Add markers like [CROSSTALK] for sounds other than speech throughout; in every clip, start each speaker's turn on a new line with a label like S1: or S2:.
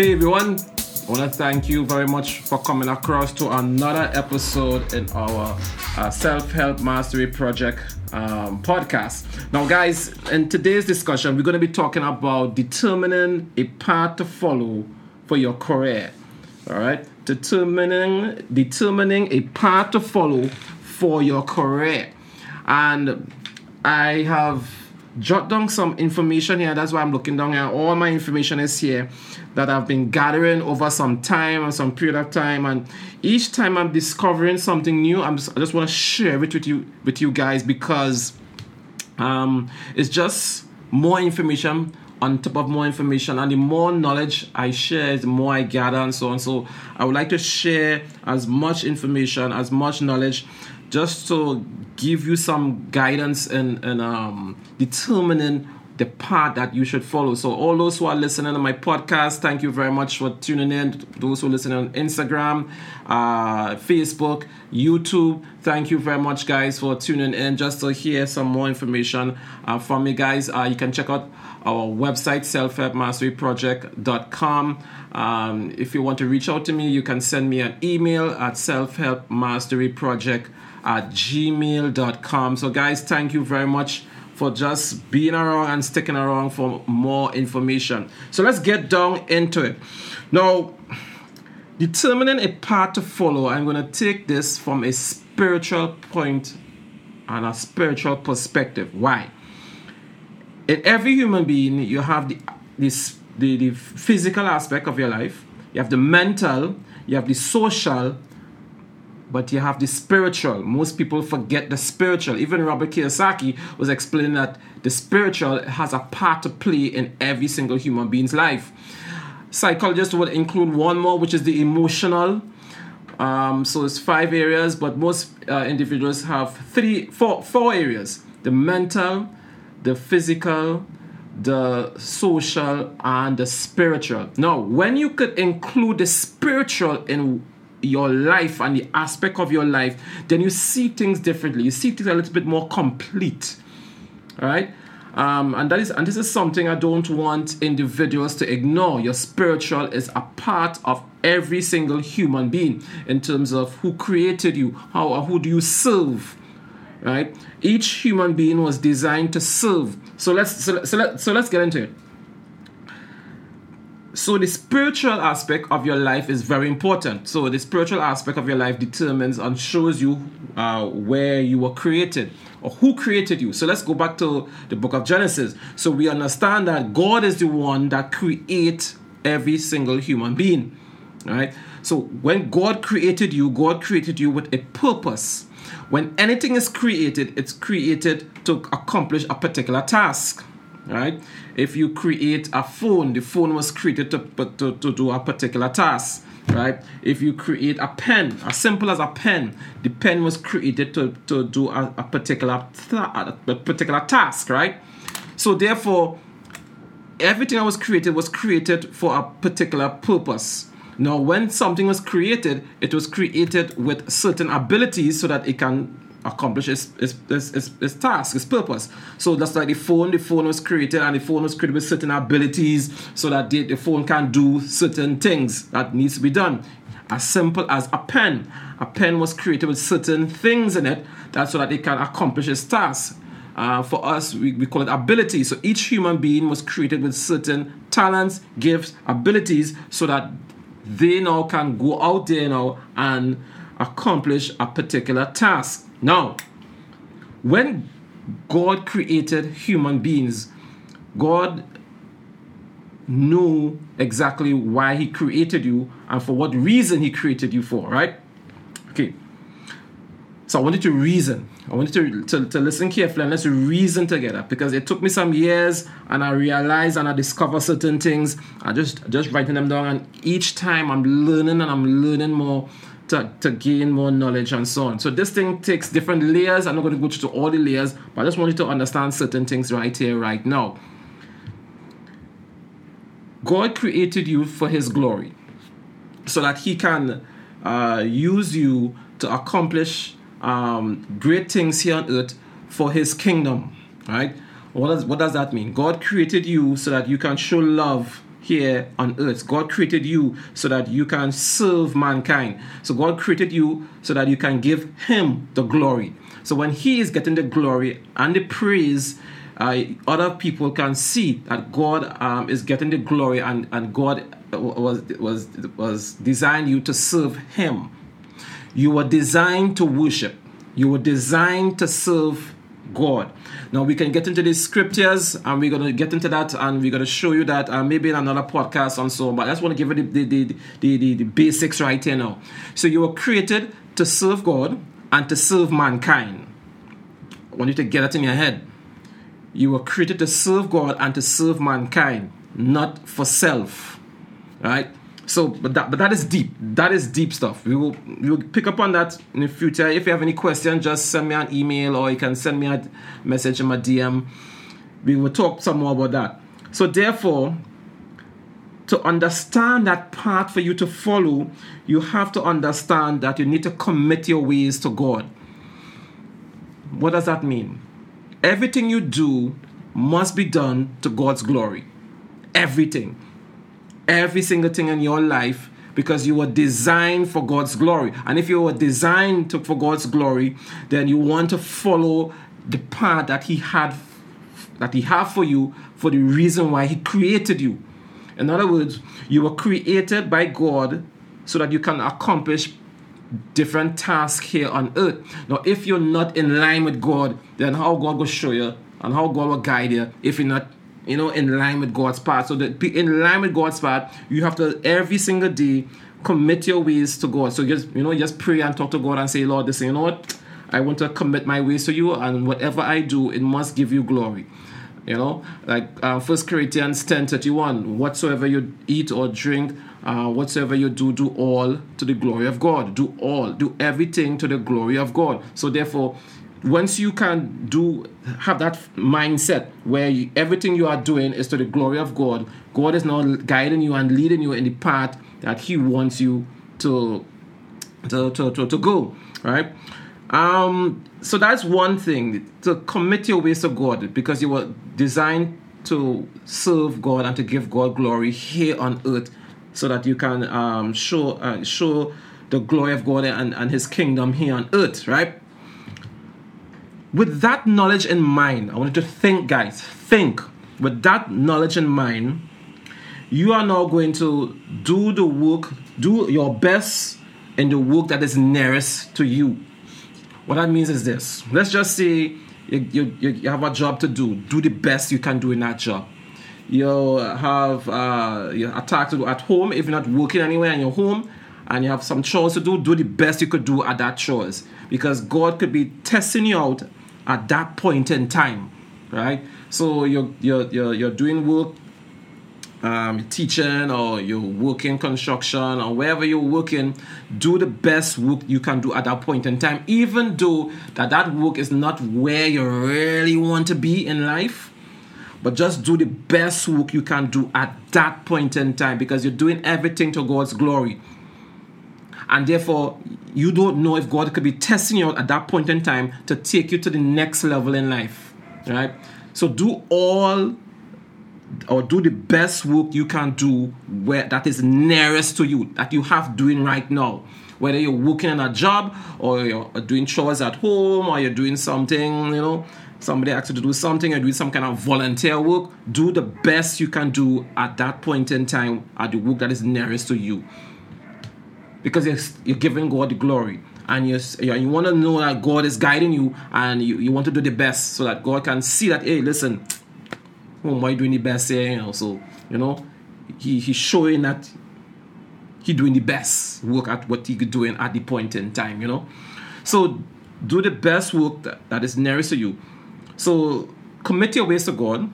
S1: Hey everyone, I want to thank you very much for coming across to another episode in our uh, Self Help Mastery Project um, podcast. Now, guys, in today's discussion, we're going to be talking about determining a path to follow for your career. All right, determining determining a path to follow for your career, and I have jot down some information here. That's why I'm looking down here. All my information is here that I've been gathering over some time and some period of time. And each time I'm discovering something new, I'm just, I just want to share it with you with you guys because um, it's just more information on top of more information and the more knowledge I share, the more I gather and so on. So I would like to share as much information, as much knowledge just to give you some guidance in, in um, determining the path that you should follow. So, all those who are listening to my podcast, thank you very much for tuning in. Those who are listening on Instagram, uh, Facebook, YouTube, thank you very much, guys, for tuning in just to hear some more information uh, from me, guys. Uh, you can check out our website, selfhelpmasteryproject.com. Um, if you want to reach out to me, you can send me an email at selfhelpmasteryproject at gmail.com. So, guys, thank you very much for just being around and sticking around for more information. So, let's get down into it. Now, determining a path to follow, I'm going to take this from a spiritual point and a spiritual perspective. Why? In every human being, you have the, this, the, the physical aspect of your life, you have the mental, you have the social, but you have the spiritual. Most people forget the spiritual. Even Robert Kiyosaki was explaining that the spiritual has a part to play in every single human being's life. Psychologists would include one more, which is the emotional. Um, so it's five areas, but most uh, individuals have three, four, four areas: the mental, the physical, the social, and the spiritual. Now, when you could include the spiritual in your life and the aspect of your life, then you see things differently. You see things a little bit more complete. Right? Um, and that is and this is something I don't want individuals to ignore. Your spiritual is a part of every single human being in terms of who created you, how who do you serve, right? Each human being was designed to serve. So let's so, so, let, so let's get into it. So the spiritual aspect of your life is very important. So the spiritual aspect of your life determines and shows you uh, where you were created or who created you. So let's go back to the book of Genesis. So we understand that God is the one that creates every single human being. Right? So when God created you, God created you with a purpose. When anything is created, it's created to accomplish a particular task right? If you create a phone, the phone was created to, to, to do a particular task, right? If you create a pen, as simple as a pen, the pen was created to, to do a, a particular a particular task, right? So therefore, everything that was created was created for a particular purpose. Now, when something was created, it was created with certain abilities so that it can accomplish its, its, its, its, task, its purpose. So that's like the phone. The phone was created, and the phone was created with certain abilities, so that the, the phone can do certain things that needs to be done. As simple as a pen. A pen was created with certain things in it, that so that it can accomplish its task. Uh, for us, we, we call it ability. So each human being was created with certain talents, gifts, abilities, so that they now can go out there now and accomplish a particular task. Now, when God created human beings, God knew exactly why He created you and for what reason He created you for, right? Okay. So I wanted to reason. I wanted to, to, to listen carefully and let's reason together because it took me some years and I realized and I discovered certain things. I just just writing them down and each time I'm learning and I'm learning more to, to gain more knowledge and so on. So this thing takes different layers. I'm not going to go through all the layers, but I just want you to understand certain things right here, right now. God created you for His glory, so that He can uh, use you to accomplish um, great things here on earth for His kingdom. Right? What does what does that mean? God created you so that you can show love here on earth. God created you so that you can serve mankind. So God created you so that you can give Him the glory. So when He is getting the glory and the praise, uh, other people can see that God um, is getting the glory and, and God was, was, was designed you to serve Him. You were designed to worship, you were designed to serve God. Now we can get into the scriptures and we're going to get into that and we're going to show you that uh, maybe in another podcast and so on. But I just want to give you the, the, the, the, the basics right here now. So you were created to serve God and to serve mankind. I want you to get that in your head. You were created to serve God and to serve mankind, not for self. Right? So, but that, but that is deep. That is deep stuff. We will we will pick up on that in the future. If you have any questions, just send me an email or you can send me a message in my DM. We will talk some more about that. So, therefore, to understand that path for you to follow, you have to understand that you need to commit your ways to God. What does that mean? Everything you do must be done to God's glory. Everything every single thing in your life because you were designed for God's glory. And if you were designed to, for God's glory, then you want to follow the path that He had that He had for you for the reason why He created you. In other words, you were created by God so that you can accomplish different tasks here on earth. Now, if you're not in line with God, then how God will show you and how God will guide you if you're not you know, in line with God's path. So that in line with God's path, you have to every single day commit your ways to God. So just you know, just pray and talk to God and say, Lord, this, you know what? I want to commit my ways to you, and whatever I do, it must give you glory. You know, like uh, First Corinthians ten thirty one. Whatsoever you eat or drink, uh, whatsoever you do, do all to the glory of God. Do all, do everything to the glory of God. So therefore, once you can do have that mindset where you, everything you are doing is to the glory of God, God is now guiding you and leading you in the path that He wants you to to to, to, to go. Right. Um. So that's one thing to commit your ways to God because you were designed to serve God and to give God glory here on earth, so that you can um, show uh, show the glory of God and, and His kingdom here on earth. Right with that knowledge in mind, I want you to think, guys, think with that knowledge in mind, you are now going to do the work, do your best in the work that is nearest to you. What that means is this let's just say you, you, you have a job to do, do the best you can do in that job. You have uh, a task to do at home, if you're not working anywhere in you're home, and you have some chores to do, do the best you could do at that chores. Because God could be testing you out at that point in time, right? So you're you're you're, you're doing work, um, teaching or you're working construction or wherever you're working, do the best work you can do at that point in time, even though that that work is not where you really want to be in life. But just do the best work you can do at that point in time because you're doing everything to God's glory and therefore you don't know if God could be testing you at that point in time to take you to the next level in life, right? So do all or do the best work you can do where that is nearest to you that you have doing right now whether you're working in a job or you're doing chores at home or you're doing something you know somebody asks you to do something or doing some kind of volunteer work do the best you can do at that point in time at the work that is nearest to you because you're, you're giving God the glory. And you you want to know that God is guiding you and you, you want to do the best so that God can see that hey listen who am I doing the best here you know? So you know he, he's showing that he doing the best work at what he doing at the point in time you know? So do the best work that, that is nearest to you. So commit your ways to God.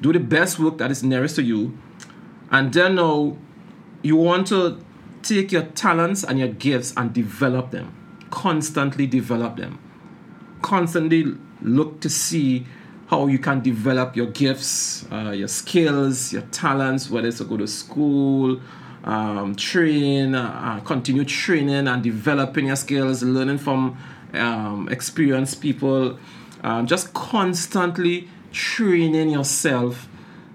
S1: Do the best work that is nearest to you. And then now you want to take your talents and your gifts and develop them. Constantly develop them. Constantly look to see how you can develop your gifts, uh, your skills, your talents, whether it's to go to school, um, train, uh, continue training and developing your skills, learning from um, experienced people, um, just constantly training yourself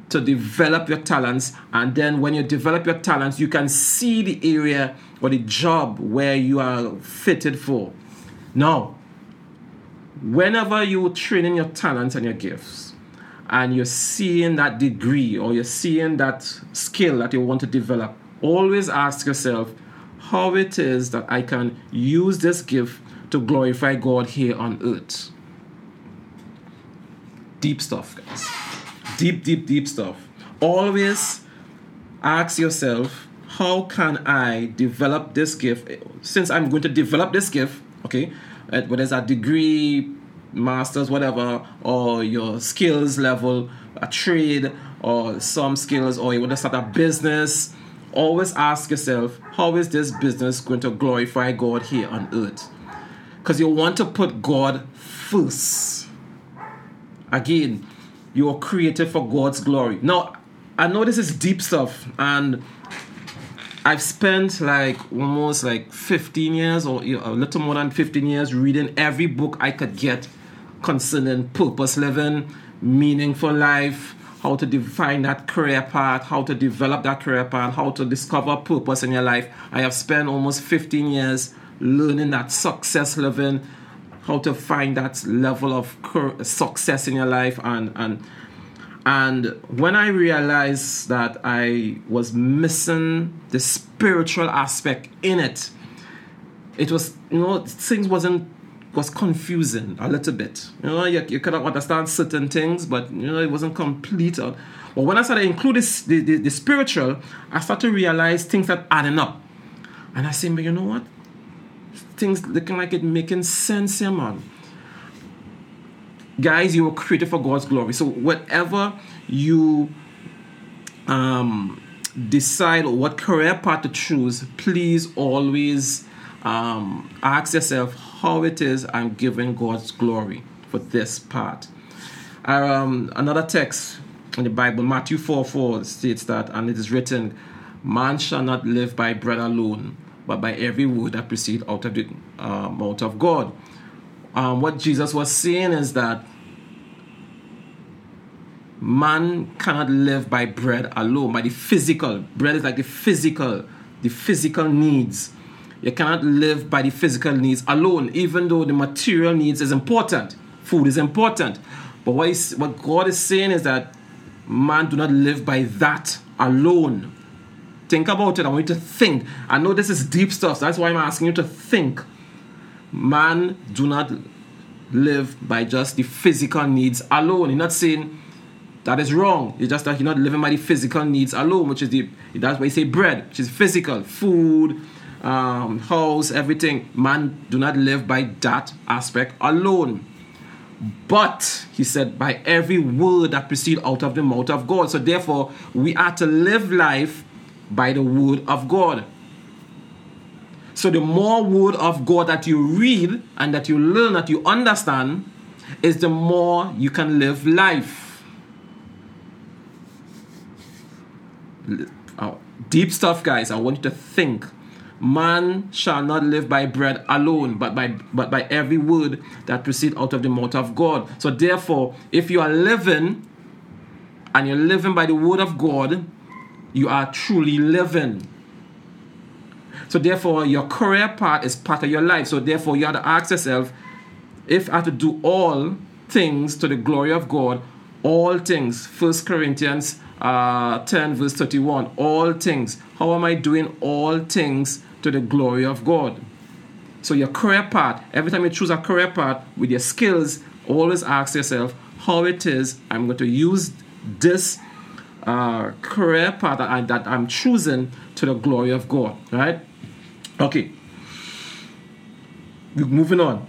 S1: to develop your talents and then when you develop your talents you can see the area or the job where you are fitted for. Now whenever you're training your talents and your gifts and you're seeing that degree or you're seeing that skill that you want to develop always ask yourself how it is that i can use this gift to glorify god here on earth. Deep stuff guys deep, deep, deep stuff. Always ask yourself, how can I develop this gift? Since I'm going to develop this gift, okay, whether it's a degree, master's, whatever, or your skills level, a trade, or some skills, or you want to start a business, always ask yourself, how is this business going to glorify God here on earth? Because you want to put God first. Again, you are created for God's glory. Now, I know this is deep stuff, and I've spent like almost like 15 years or a little more than 15 years reading every book I could get concerning purpose living, meaningful life, how to define that career path, how to develop that career path, how to discover purpose in your life. I have spent almost 15 years learning that success living how to find that level of success in your life. And and and when i realized that i was missing the spiritual aspect in it it was you know things wasn't was confusing a little bit. You know you, you cannot understand certain things but you know it wasn't complete. But when i started include the, the, the spiritual i started to realize things that adding up. And i said but you know what things looking like it making sense here, man. Guys, you were created for God's glory. So whatever you um, decide what career path to choose, please always um, ask yourself how it is I'm giving God's glory for this part. Um, another text in the Bible, Matthew 4 4 states that, and it is written, Man shall not live by bread alone, but by every word that proceeds out of the uh, mouth of God. Um, what Jesus was saying is that man cannot live by bread alone, by the physical. Bread is like the physical, the physical needs. You cannot live by the physical needs alone, even though the material needs is important. Food is important. But what, is, what God is saying is that man do not live by that alone. Think about it. I want you to think. I know this is deep stuff. So that's why I'm asking you to think. Man do not live by just the physical needs alone. You're not saying that is wrong. It's just that you're not living by the physical needs alone, which is the that's why you say bread, which is physical, food, um, house, everything. Man do not live by that aspect alone. But he said, by every word that proceed out of the mouth of God. So therefore, we are to live life by the word of God. So the more word of God that you read and that you learn, that you understand, is the more you can live life. Oh, deep stuff, guys. I want you to think. Man shall not live by bread alone, but by but by every word that proceeds out of the mouth of God. So therefore, if you are living and you're living by the word of God, you are truly living. So therefore, your career path is part of your life. So therefore, you have to ask yourself, if I have to do all things to the glory of God, all things, First Corinthians uh, 10 verse 31, all things. How am I doing all things to the glory of God? So your career path, every time you choose a career path with your skills, always ask yourself how it is I'm going to use this uh, career path that, I, that I'm choosing to the glory of God. Right? Okay. Moving on.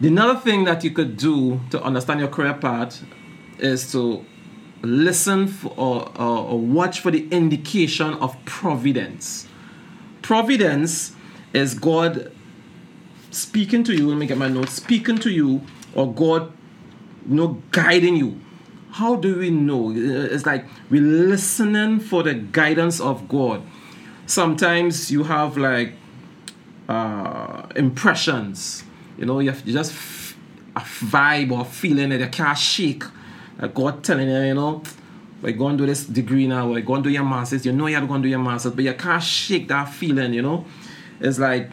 S1: Another thing that you could do to understand your career path is to listen for, or, or, or watch for the indication of providence. Providence is God speaking to you. Let me get my notes. Speaking to you, or God, you know, guiding you how do we know? It's like we're listening for the guidance of God. Sometimes you have like uh, impressions, you know, you, have, just f- a vibe or feeling that you can't shake. Like God telling you, you know, We're going to do this degree now, we're going to do your masters. You know you're going to do your masters, but you can't shake that feeling, you know? It's like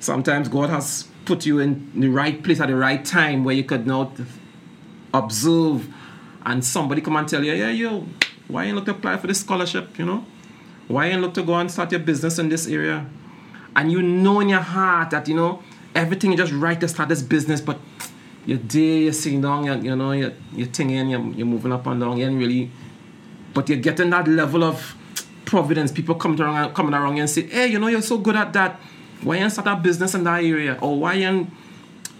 S1: sometimes God has put you in the right place at the right time where you could now observe and somebody come and tell you, yeah, yo, why you look to apply for this scholarship, you know? Why you look to go and start your business in this area? And you know in your heart that, you know, everything is just right to start this business, but you're there, you're sitting down, you're, you know, you're, you're thinking, you're, you're moving up and down, you really, but you're getting that level of providence. People come around, coming around and say, hey, you know, you're so good at that. Why you start a business in that area? Or why you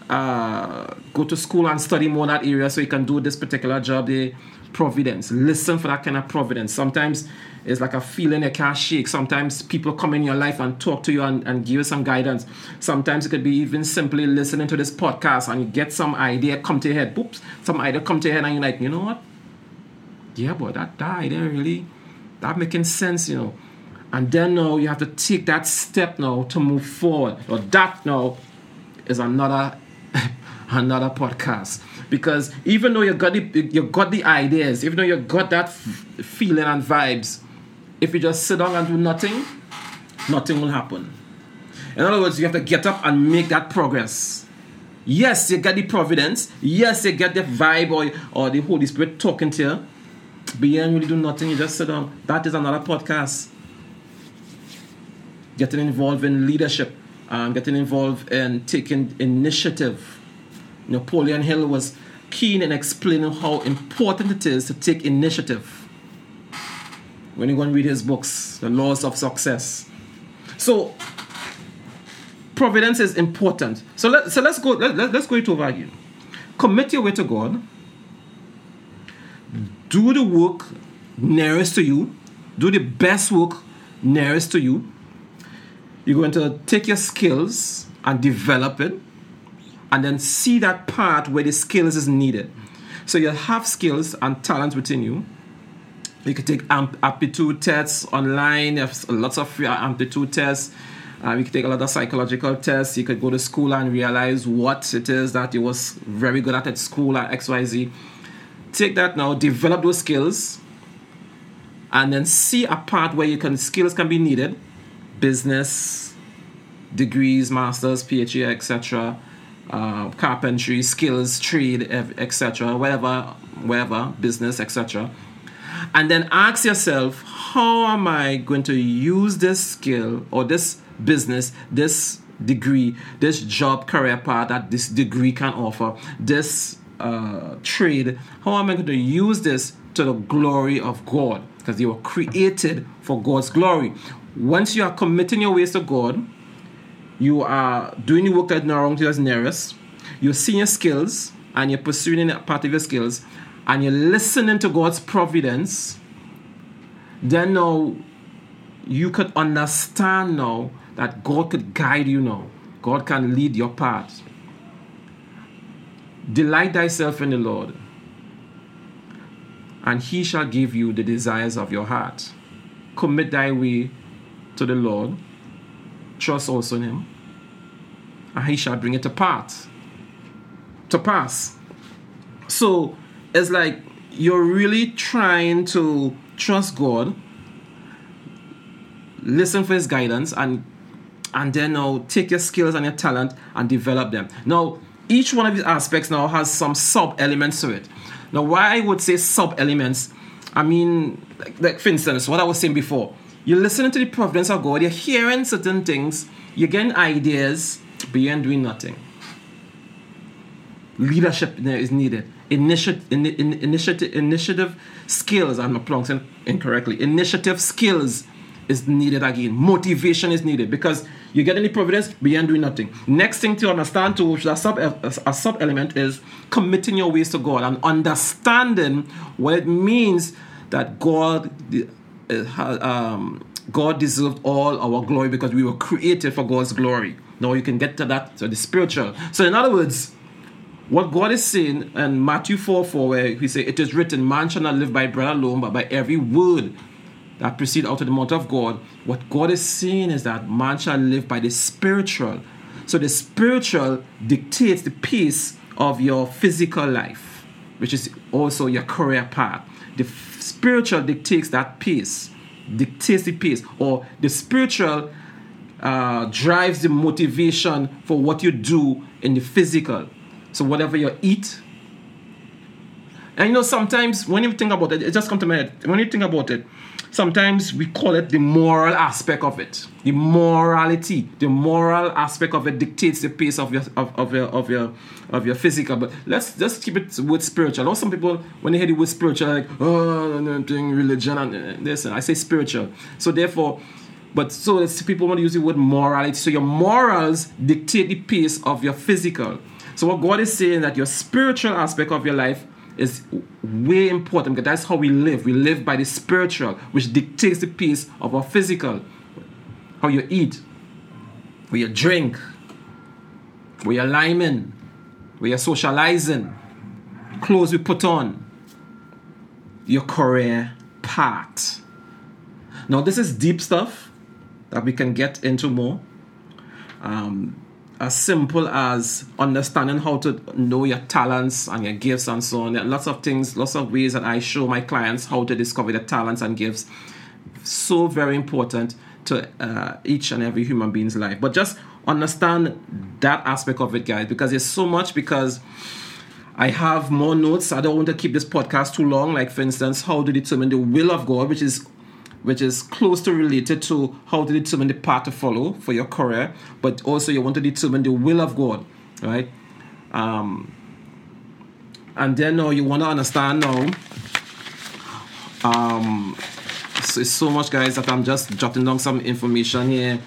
S1: uh, go to school and study more that area so you can do this particular job there? Providence. Listen for that kind of providence. Sometimes it's like a feeling you can't shake. Sometimes people come in your life and talk to you and, and give you some guidance. Sometimes it could be even simply listening to this podcast and you get some idea come to your head. Oops, some idea come to your head and you're like, you know what? Yeah, boy, that, that idea really, that making sense, you know. And then now you have to take that step now to move forward. Or that now is another [LAUGHS] another podcast because even though you got the you got the ideas, even though you got that feeling and vibes, if you just sit down and do nothing, nothing will happen. In other words, you have to get up and make that progress. Yes, you get the providence. Yes, you get the vibe or, or the Holy Spirit talking to you. But you ain't really do nothing. You just sit down. That is another podcast. Getting involved in leadership. Um, getting involved in taking initiative. Napoleon Hill was keen in explaining how important it is to take initiative when you go and read his books, The Laws of Success. So, providence is important. So, let, so let's go let, let, let's go it over again. Commit your way to God. Do the work nearest to you. Do the best work nearest to you. You're going to take your skills and develop it and then see that part where the skills is needed. So you have skills and talents within you you can take aptitude tests online. There's lots of free aptitude tests. Um, you can take a lot of psychological tests. You could go to school and realize what it is that you was very good at at school at XYZ. Take that now, develop those skills, and then see a part where you can skills can be needed. Business, degrees, masters, PhD, etc. Uh, carpentry, skills, trade, etc. Whatever, whatever, business, etc and then ask yourself how am I going to use this skill or this business, this degree, this job career path that this degree can offer, this uh, trade, how am I going to use this to the glory of God? Because you were created for God's glory. Once you are committing your ways to God, you are doing the work that wrong to us nearest, you're seeing your skills and you're pursuing a part of your skills, and you're listening to God's providence, then now you could understand now that God could guide you now. God can lead your path. Delight thyself in the Lord, and he shall give you the desires of your heart. Commit thy way to the Lord, trust also in him, and he shall bring it to. To pass. So it's like you're really trying to trust God, listen for His guidance, and and then now take your skills and your talent and develop them. Now, each one of these aspects now has some sub elements to it. Now, why I would say sub elements, I mean, like, like for instance, what I was saying before, you're listening to the providence of God, you're hearing certain things, you're getting ideas, but you ain't doing nothing. Leadership is needed initiative, in, in, initiative, initiative skills. I'm not pronouncing incorrectly. Initiative skills is needed again. Motivation is needed because you get any providence, but you ain't doing nothing. Next thing to understand, to which a sub a sub element is committing your ways to God and understanding what it means that God. Um, God deserved all our glory because we were created for God's glory. Now you can get to that, so the spiritual. So, in other words, what God is saying in Matthew 4 4, where he say, It is written, Man shall not live by bread alone, but by every word that proceed out of the mouth of God. What God is saying is that man shall live by the spiritual. So the spiritual dictates the pace of your physical life. which is also your career path. The spiritual dictates that pace, dictates the pace, or the spiritual uh, drives the motivation for what you do in the physical. So whatever you eat, and you know sometimes when you think about it, it just comes to my head. When you think about it, sometimes we call it the moral aspect of it. The morality. The moral aspect of it dictates the pace of your of, of your of your of your physical. But let's just keep it with spiritual. I know some people when they hear the word spiritual like oh nothing religion and this. listen I say spiritual. So therefore but so it's people want to use the word morality. So your morals dictate the pace of your physical. So what God is saying that your spiritual aspect of your life is way important because that's how we live. We live by the spiritual, which dictates the pace of our physical. How you eat, where you drink, where you're liming, where you're socializing, clothes we put on, your career path. Now, this is deep stuff that we can get into more. Um, as simple as understanding how to know your talents and your gifts and so on. There are lots of things, lots of ways that I show my clients how to discover their talents and gifts. So very important to uh, each and every human being's life. But just understand that aspect of it, guys, because there's so much. Because I have more notes. I don't want to keep this podcast too long. Like for instance, how to determine the will of God, which is which is close to related to how to determine the path to follow for your career, but also you want to determine the will of God, right? Um, and then now you want to understand now. Um, so it's so much, guys, that I'm just jotting down some information here.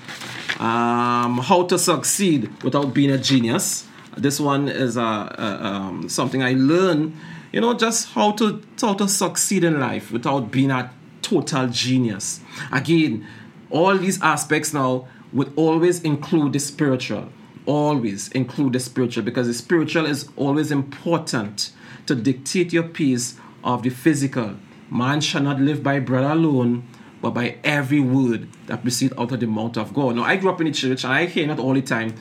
S1: Um, how to succeed without being a genius. This one is a, a um, something I learned. You know, just how to how to succeed in life without being a total genius. Again, all these aspects now would always include the spiritual. Always include the spiritual because the spiritual is always important to dictate your pace of the physical. Man shall not live by bread alone, but by every word that proceeds out of the mouth of God. Now, I grew up in the church and I hear it all the time.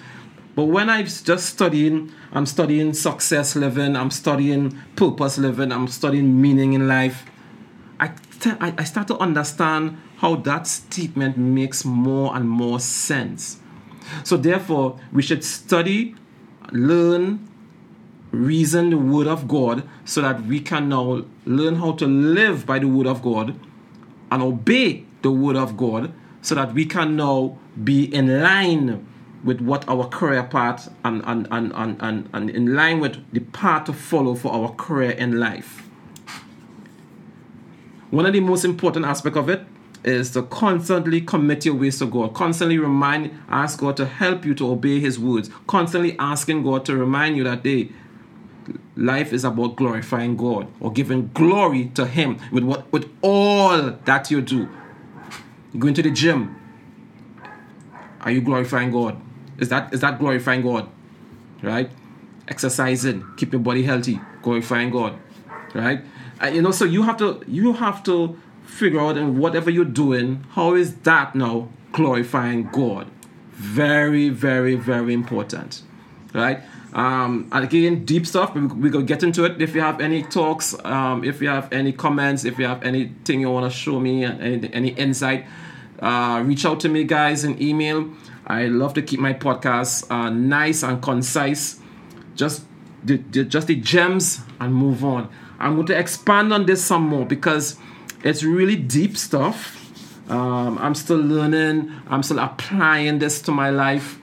S1: But when I'm just studying, I'm studying success living, I'm studying purpose living, I'm studying meaning in life, I, I, I start to understand how that statement makes more and more sense. So, therefore, we should study, learn, reason the Word of God so that we can now learn how to live by the Word of God and obey the Word of God so that we can now be in line with what our career path and, and, and, and, and, and in line with the path to follow for our career in life. One of the most important aspect of it is to constantly commit your ways to God. Constantly remind, ask God to help you to obey His words. Constantly asking God to remind you that day, life is about glorifying God or giving glory to Him with what with all that you do. Going to the gym. Are you glorifying God? Is that is that glorifying God? Right? Exercising, keep your body healthy, glorifying God. Right? And, you know, so you have to you have to figure out in whatever you're doing, how is that now glorifying God? Very, very, very important. Right? Um, again, deep stuff, we, go get into it. If you have any talks, um, if you have any comments, if you have anything you want to show me, any, any insight, uh, reach out to me, guys, in email. I love to keep my podcast uh, nice and concise. Just the, the, just the gems and move on. I'm going to expand on this some more because it's really deep stuff. Um, I'm still learning. I'm still applying this to my life,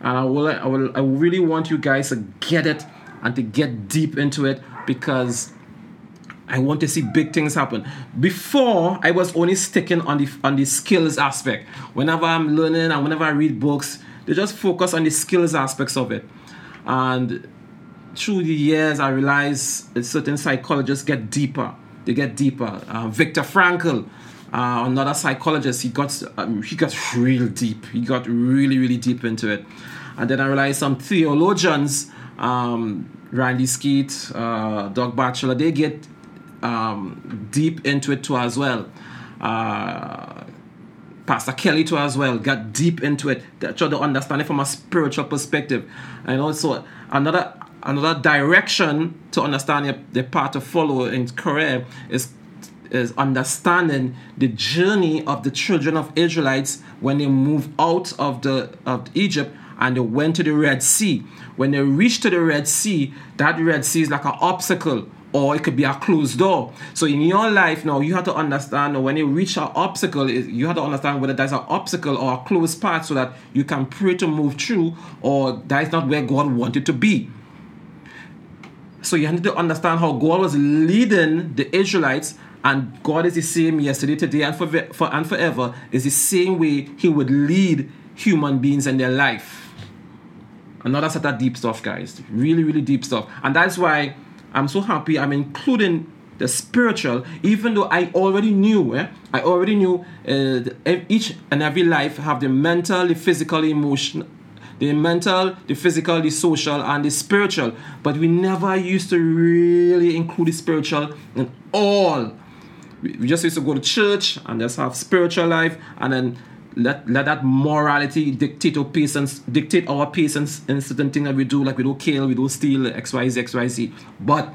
S1: and I will, I will, I really want you guys to get it and to get deep into it because I want to see big things happen. Before, I was only sticking on the on the skills aspect. Whenever I'm learning and whenever I read books, they just focus on the skills aspects of it, and through the years, I realized certain psychologists get deeper. They get deeper. Uh, Viktor Frankl, uh, another psychologist, he got um, he got real deep. He got really really deep into it. And then I realized some theologians, um, Randy Skeete, uh, Doug Batchelor, they get um, deep into it too as well. Uh, Pastor Kelly too as well got deep into it. They try to understand it from a spiritual perspective. And also another another direction to understand the, path to follow in career is is understanding the journey of the children of Israelites when they moved out of the of Egypt and they went to the Red Sea. When they reached to the Red Sea, that Red Sea is like an obstacle or it could be a closed door. So in your life now, you have to understand when you reach an obstacle, you have to understand whether that's an obstacle or a closed path so that you can pray to move through or that is not where God wanted to be. So you need to understand how God was leading the Israelites and God is the same yesterday, today, and for, for and forever. Is the same way He would lead human beings in their life. Another set of deep stuff, guys. Really, really deep stuff. And that's why I'm so happy I'm including the spiritual, even though I already knew, eh? I already knew uh, each and every life have the mental, the physical, the emotional, the mental, the physical, the social, and the spiritual. But we never used to really include the spiritual in all. We just used to go to church and just have spiritual life, and then let let that morality dictate our patience, dictate our patience in certain things that we do, like we don't kill, we don't steal, X, Y, Z, X, Y, Z. But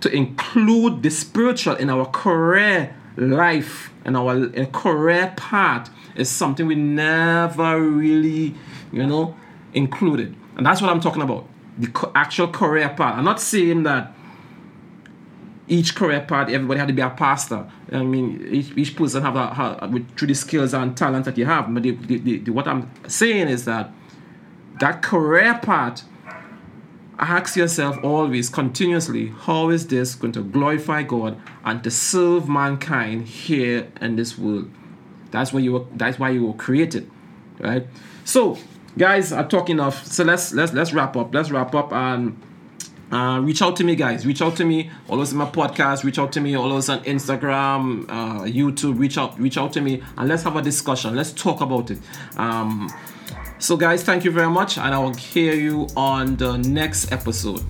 S1: to include the spiritual in our career life and our career path is something we never really, you know, included. And that's what I'm talking about. The actual career path. I'm not saying that each career path, everybody had to be a pastor. I mean, each, each person have a, have, through the skills and talent that you have. But the, the, the, what I'm saying is that that career path, ask yourself always, continuously, how is this going to glorify God and to serve mankind here in this world? That's why you were. That's why you were created, right? So, guys, I'm talking of. So let's let's let's wrap up. Let's wrap up and uh, reach out to me, guys. Reach out to me. All those in my podcast. Reach out to me. All those on Instagram, uh, YouTube. Reach out. Reach out to me, and let's have a discussion. Let's talk about it. Um, so, guys, thank you very much, and I will hear you on the next episode.